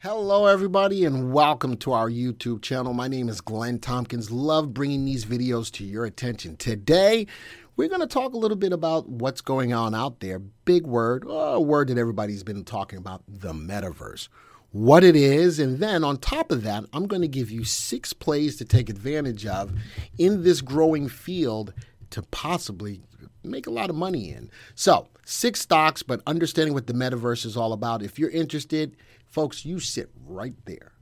Hello, everybody, and welcome to our YouTube channel. My name is Glenn Tompkins. Love bringing these videos to your attention. Today, we're going to talk a little bit about what's going on out there. Big word, a word that everybody's been talking about the metaverse. What it is, and then on top of that, I'm going to give you six plays to take advantage of in this growing field to possibly make a lot of money in. So, six stocks, but understanding what the metaverse is all about. If you're interested, folks, you sit right there.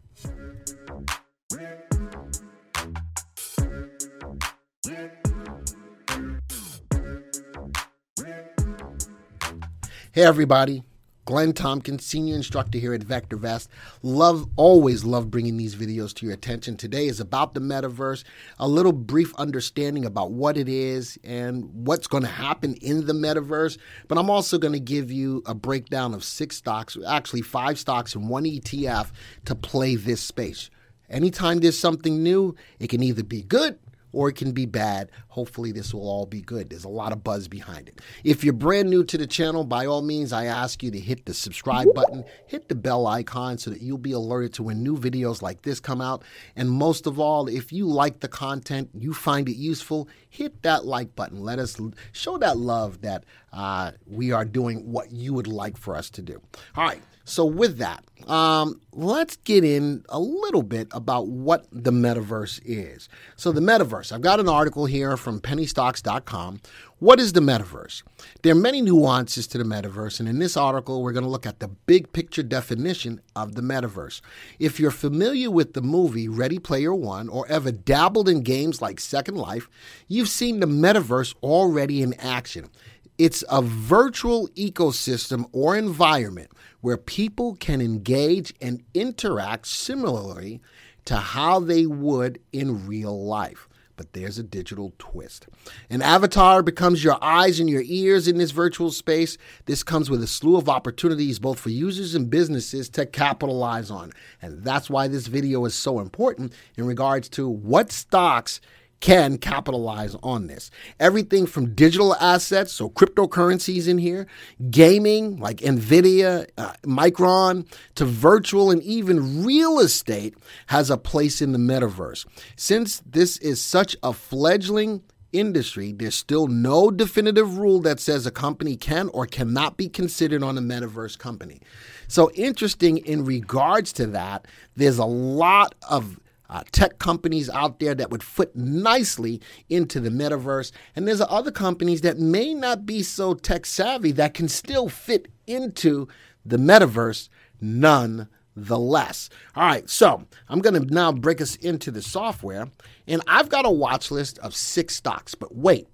Hey, everybody. Glenn Tompkins, senior instructor here at VectorVest. Love, always love bringing these videos to your attention. Today is about the metaverse, a little brief understanding about what it is and what's going to happen in the metaverse. But I'm also going to give you a breakdown of six stocks, actually five stocks and one ETF to play this space. Anytime there's something new, it can either be good or it can be bad. Hopefully, this will all be good. There's a lot of buzz behind it. If you're brand new to the channel, by all means, I ask you to hit the subscribe button, hit the bell icon so that you'll be alerted to when new videos like this come out. And most of all, if you like the content, you find it useful, hit that like button. Let us show that love that uh, we are doing what you would like for us to do. All right. So, with that, um, let's get in a little bit about what the metaverse is. So, the metaverse, I've got an article here from pennystocks.com. What is the metaverse? There are many nuances to the metaverse, and in this article, we're going to look at the big picture definition of the metaverse. If you're familiar with the movie Ready Player One or ever dabbled in games like Second Life, you've seen the metaverse already in action. It's a virtual ecosystem or environment where people can engage and interact similarly to how they would in real life. But there's a digital twist. An avatar becomes your eyes and your ears in this virtual space. This comes with a slew of opportunities both for users and businesses to capitalize on. And that's why this video is so important in regards to what stocks can capitalize on this. Everything from digital assets, so cryptocurrencies in here, gaming like Nvidia, uh, Micron, to virtual and even real estate has a place in the metaverse. Since this is such a fledgling industry, there's still no definitive rule that says a company can or cannot be considered on a metaverse company. So, interesting in regards to that, there's a lot of uh, tech companies out there that would fit nicely into the metaverse. And there's other companies that may not be so tech savvy that can still fit into the metaverse nonetheless. All right, so I'm going to now break us into the software. And I've got a watch list of six stocks. But wait,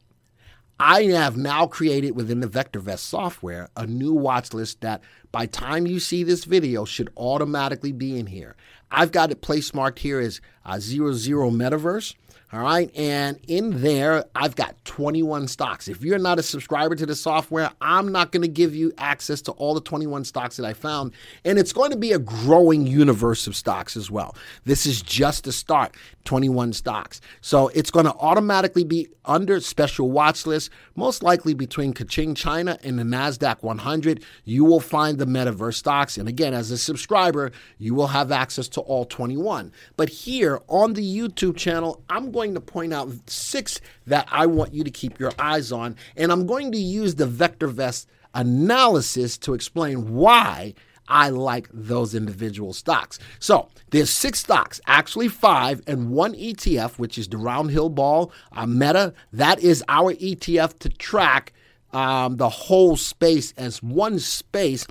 I have now created within the VectorVest software a new watch list that by time you see this video should automatically be in here. I've got it place marked here as uh, 00 Metaverse. All right. And in there, I've got 21 stocks. If you're not a subscriber to the software, I'm not going to give you access to all the 21 stocks that I found. And it's going to be a growing universe of stocks as well. This is just a start 21 stocks. So it's going to automatically be under special watch list, most likely between Kaching China and the NASDAQ 100. You will find the metaverse stocks. And again, as a subscriber, you will have access to all 21. But here on the YouTube channel, I'm going going to point out six that I want you to keep your eyes on, and I'm going to use the VectorVest analysis to explain why I like those individual stocks. So there's six stocks, actually five, and one ETF, which is the Roundhill Ball uh, Meta. That is our ETF to track um, the whole space as one space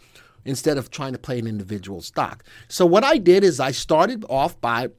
instead of trying to play an individual stock. So what I did is I started off by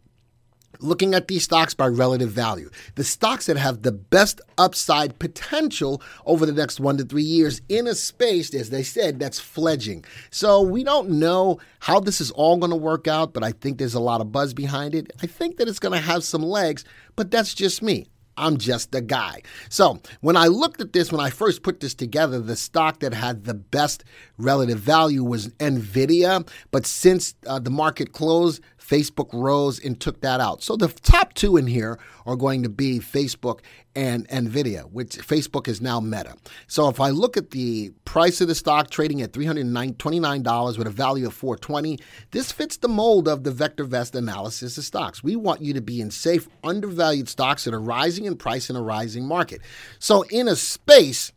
looking at these stocks by relative value. The stocks that have the best upside potential over the next one to three years in a space, as they said, that's fledging. So we don't know how this is all going to work out, but I think there's a lot of buzz behind it. I think that it's going to have some legs, but that's just me. I'm just a guy. So when I looked at this, when I first put this together, the stock that had the best relative value was Nvidia. But since uh, the market closed, Facebook rose and took that out. So the top two in here are going to be Facebook and Nvidia, which Facebook is now Meta. So if I look at the price of the stock trading at $329 with a value of 420, this fits the mold of the VectorVest analysis of stocks. We want you to be in safe, undervalued stocks that are rising in price in a rising market. So in a space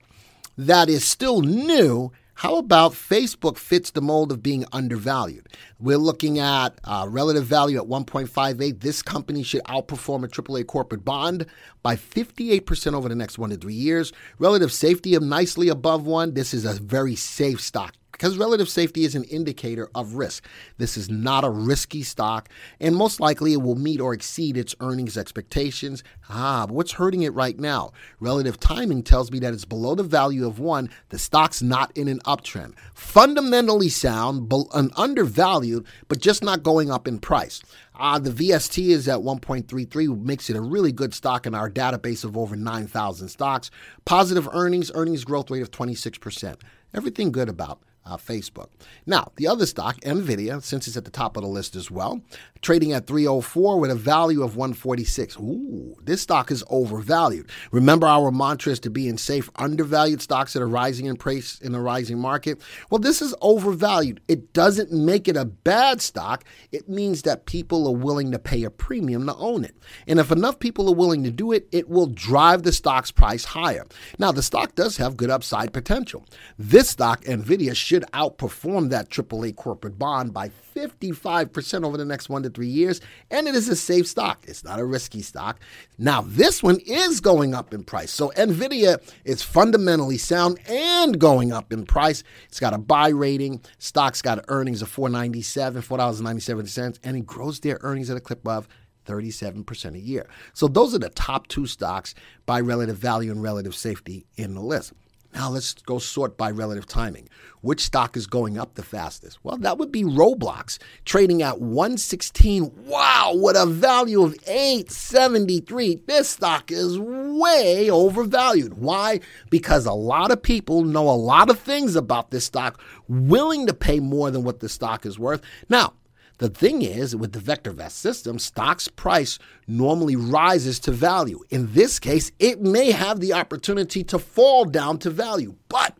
that is still new, how about Facebook fits the mold of being undervalued? We're looking at uh, relative value at 1.58. This company should outperform a AAA corporate bond by 58% over the next one to three years. Relative safety of nicely above one. This is a very safe stock because relative safety is an indicator of risk. This is not a risky stock, and most likely it will meet or exceed its earnings expectations. Ah, but what's hurting it right now? Relative timing tells me that it's below the value of one. The stock's not in an uptrend. Fundamentally sound, and undervalued, but just not going up in price. Uh, the VST is at 1.33, makes it a really good stock in our database of over 9,000 stocks. Positive earnings, earnings growth rate of 26%. Everything good about uh, Facebook. Now, the other stock, Nvidia, since it's at the top of the list as well, trading at 304 with a value of 146. Ooh, this stock is overvalued. Remember our mantra is to be in safe, undervalued stocks that are rising in price in a rising market. Well, this is overvalued. It doesn't make it a bad stock. It means that people are willing to pay a premium to own it. And if enough people are willing to do it, it will drive the stock's price higher. Now, the stock does have good upside potential. This stock, Nvidia, should should outperform that AAA corporate bond by 55% over the next one to three years. And it is a safe stock. It's not a risky stock. Now, this one is going up in price. So, NVIDIA is fundamentally sound and going up in price. It's got a buy rating. Stock's got earnings of $4.97, $4.97, and it grows their earnings at a clip of 37% a year. So those are the top two stocks by relative value and relative safety in the list. Now let's go sort by relative timing. Which stock is going up the fastest? Well, that would be Roblox, trading at 116. Wow, what a value of 873. This stock is way overvalued. Why? Because a lot of people know a lot of things about this stock, willing to pay more than what the stock is worth. Now, the thing is, with the VectorVest system, stock's price normally rises to value. In this case, it may have the opportunity to fall down to value. But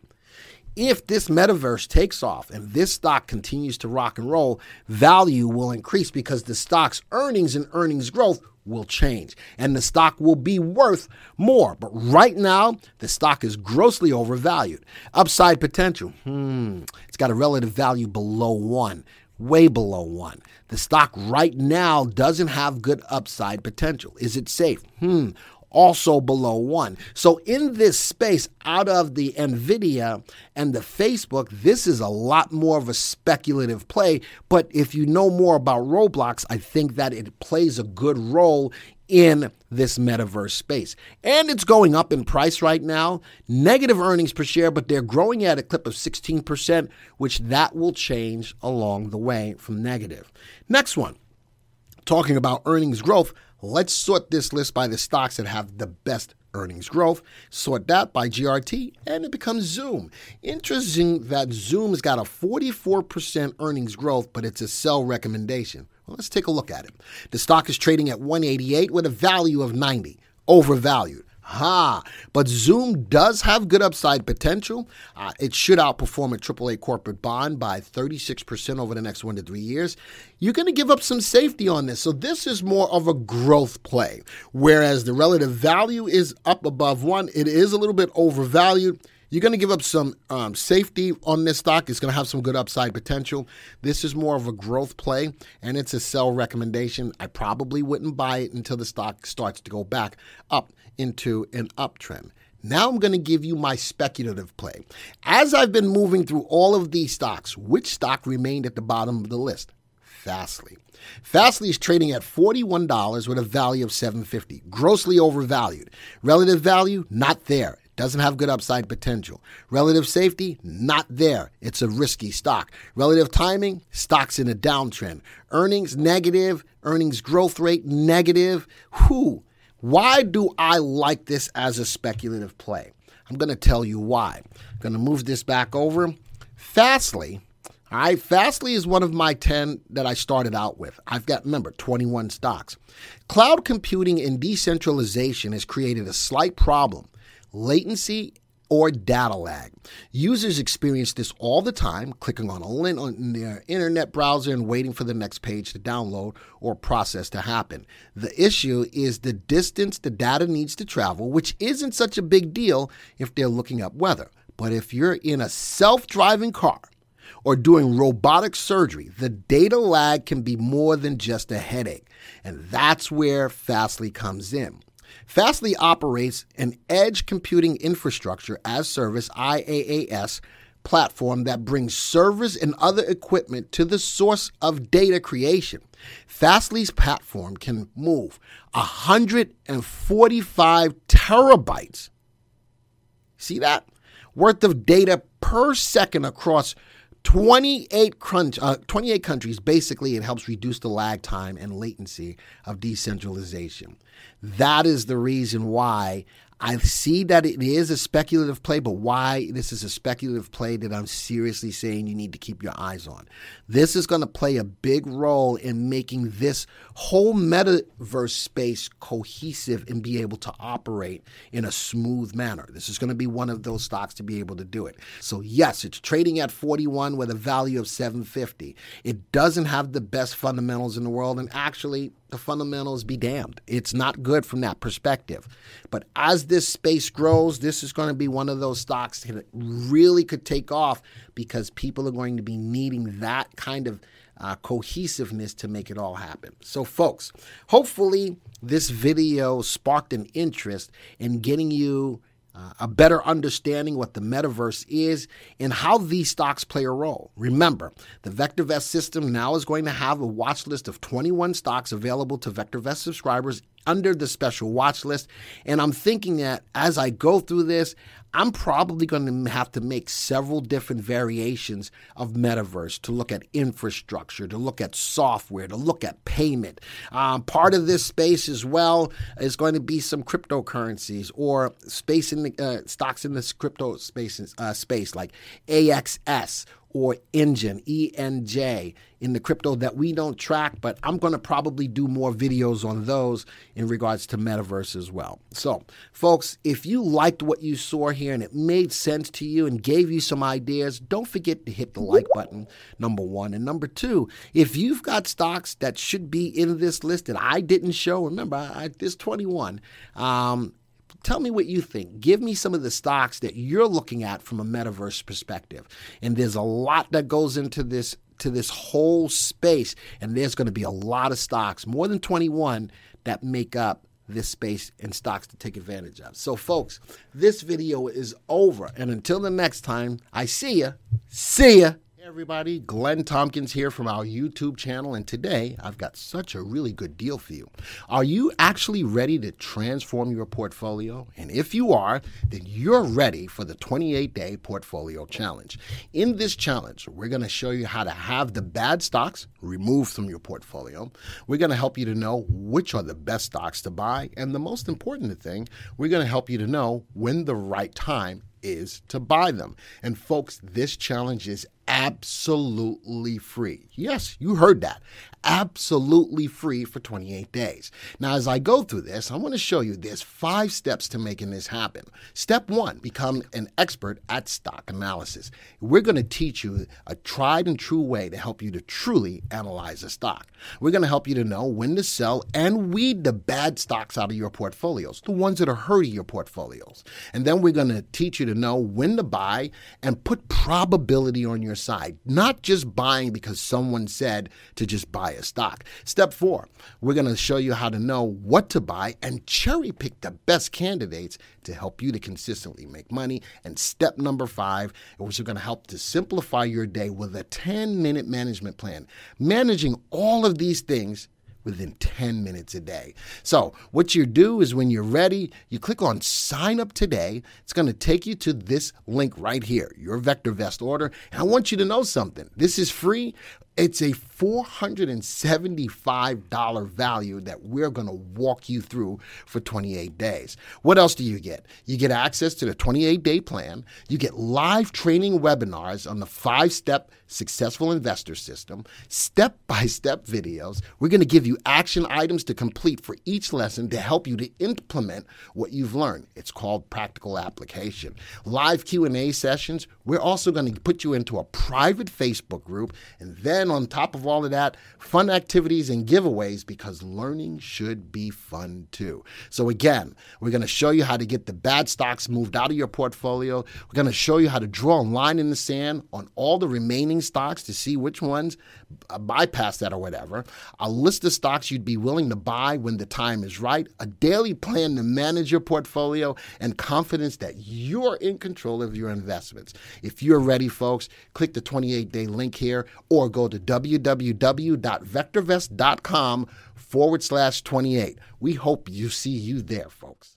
if this metaverse takes off and this stock continues to rock and roll, value will increase because the stock's earnings and earnings growth will change and the stock will be worth more. But right now, the stock is grossly overvalued. Upside potential, hmm, it's got a relative value below one way below one. The stock right now doesn't have good upside potential. Is it safe? Hmm. Also below one. So, in this space, out of the Nvidia and the Facebook, this is a lot more of a speculative play. But if you know more about Roblox, I think that it plays a good role in this metaverse space. And it's going up in price right now. Negative earnings per share, but they're growing at a clip of 16%, which that will change along the way from negative. Next one. Talking about earnings growth, let's sort this list by the stocks that have the best earnings growth. Sort that by GRT, and it becomes Zoom. Interesting that Zoom's got a 44% earnings growth, but it's a sell recommendation. Well, let's take a look at it. The stock is trading at 188 with a value of 90, overvalued. Ha! But Zoom does have good upside potential. Uh, it should outperform a AAA corporate bond by 36% over the next one to three years. You're going to give up some safety on this. So, this is more of a growth play. Whereas the relative value is up above one, it is a little bit overvalued. You're going to give up some um, safety on this stock. It's going to have some good upside potential. This is more of a growth play, and it's a sell recommendation. I probably wouldn't buy it until the stock starts to go back up into an uptrend. Now I'm going to give you my speculative play. As I've been moving through all of these stocks, which stock remained at the bottom of the list? Fastly. Fastly is trading at $41 with a value of 750, grossly overvalued. Relative value not there. Doesn't have good upside potential. Relative safety, not there. It's a risky stock. Relative timing, stocks in a downtrend. Earnings negative, earnings growth rate negative. Who? Why do I like this as a speculative play? I'm going to tell you why. I'm going to move this back over. Fastly, all right, Fastly is one of my 10 that I started out with. I've got, remember, 21 stocks. Cloud computing and decentralization has created a slight problem latency or data lag. Users experience this all the time, clicking on a link on their internet browser and waiting for the next page to download or process to happen. The issue is the distance the data needs to travel, which isn't such a big deal if they're looking up weather. But if you're in a self driving car, or doing robotic surgery, the data lag can be more than just a headache. And that's where Fastly comes in. Fastly operates an edge computing infrastructure as service IaaS platform that brings servers and other equipment to the source of data creation. Fastly's platform can move 145 terabytes. See that? Worth of data per second across 28, crunch, uh, 28 countries, basically, it helps reduce the lag time and latency of decentralization. That is the reason why I see that it is a speculative play, but why this is a speculative play that I'm seriously saying you need to keep your eyes on. This is going to play a big role in making this whole metaverse space cohesive and be able to operate in a smooth manner. This is going to be one of those stocks to be able to do it. So yes, it's trading at 41 with a value of 750. It doesn't have the best fundamentals in the world and actually the fundamentals be damned. It's not good from that perspective. But as this space grows, this is going to be one of those stocks that really could take off because people are going to be needing that kind of uh, cohesiveness to make it all happen. So, folks, hopefully this video sparked an interest in getting you uh, a better understanding what the metaverse is and how these stocks play a role. Remember, the VectorVest system now is going to have a watch list of 21 stocks available to VectorVest subscribers under the special watch list. And I'm thinking that as I go through this, I'm probably going to have to make several different variations of metaverse to look at infrastructure, to look at software, to look at payment. Um, part of this space as well is going to be some cryptocurrencies or space in the uh, stocks in this crypto space, uh, space like AXS or Enjin, ENJ, in the crypto that we don't track, but I'm going to probably do more videos on those in regards to metaverse as well. So, folks, if you liked what you saw here and it made sense to you and gave you some ideas, don't forget to hit the like button, number one. And number two, if you've got stocks that should be in this list that I didn't show, remember, I, there's 21. Um, Tell me what you think. Give me some of the stocks that you're looking at from a metaverse perspective. And there's a lot that goes into this to this whole space and there's going to be a lot of stocks, more than 21 that make up this space and stocks to take advantage of. So folks, this video is over and until the next time, I see ya. See ya everybody, Glenn Tompkins here from our YouTube channel, and today I've got such a really good deal for you. Are you actually ready to transform your portfolio? And if you are, then you're ready for the 28 day portfolio challenge. In this challenge, we're going to show you how to have the bad stocks removed from your portfolio. We're going to help you to know which are the best stocks to buy, and the most important thing, we're going to help you to know when the right time is to buy them. And folks, this challenge is absolutely free. Yes, you heard that. Absolutely free for 28 days. Now, as I go through this, I want to show you there's five steps to making this happen. Step one, become an expert at stock analysis. We're going to teach you a tried and true way to help you to truly analyze a stock. We're going to help you to know when to sell and weed the bad stocks out of your portfolios, the ones that are hurting your portfolios. And then we're going to teach you to know when to buy and put probability on your side, not just buying because someone said to just buy a stock. Step four, we're going to show you how to know what to buy and cherry pick the best candidates to help you to consistently make money. And step number five, which is going to help to simplify your day with a 10 minute management plan. Managing all of these things within 10 minutes a day. So, what you do is when you're ready, you click on sign up today. It's going to take you to this link right here, your VectorVest order. And I want you to know something. This is free. It's a $475 value that we're going to walk you through for 28 days. What else do you get? You get access to the 28 day plan. You get live training webinars on the five step successful investor system, step by step videos. We're going to give you action items to complete for each lesson to help you to implement what you've learned. It's called practical application. Live Q&A sessions. We're also going to put you into a private Facebook group and then then on top of all of that, fun activities and giveaways because learning should be fun too. So again, we're going to show you how to get the bad stocks moved out of your portfolio. We're going to show you how to draw a line in the sand on all the remaining stocks to see which ones uh, bypass that or whatever. A list of stocks you'd be willing to buy when the time is right, a daily plan to manage your portfolio, and confidence that you're in control of your investments. If you're ready, folks, click the 28 day link here or go to www.vectorvest.com forward slash 28. We hope you see you there, folks.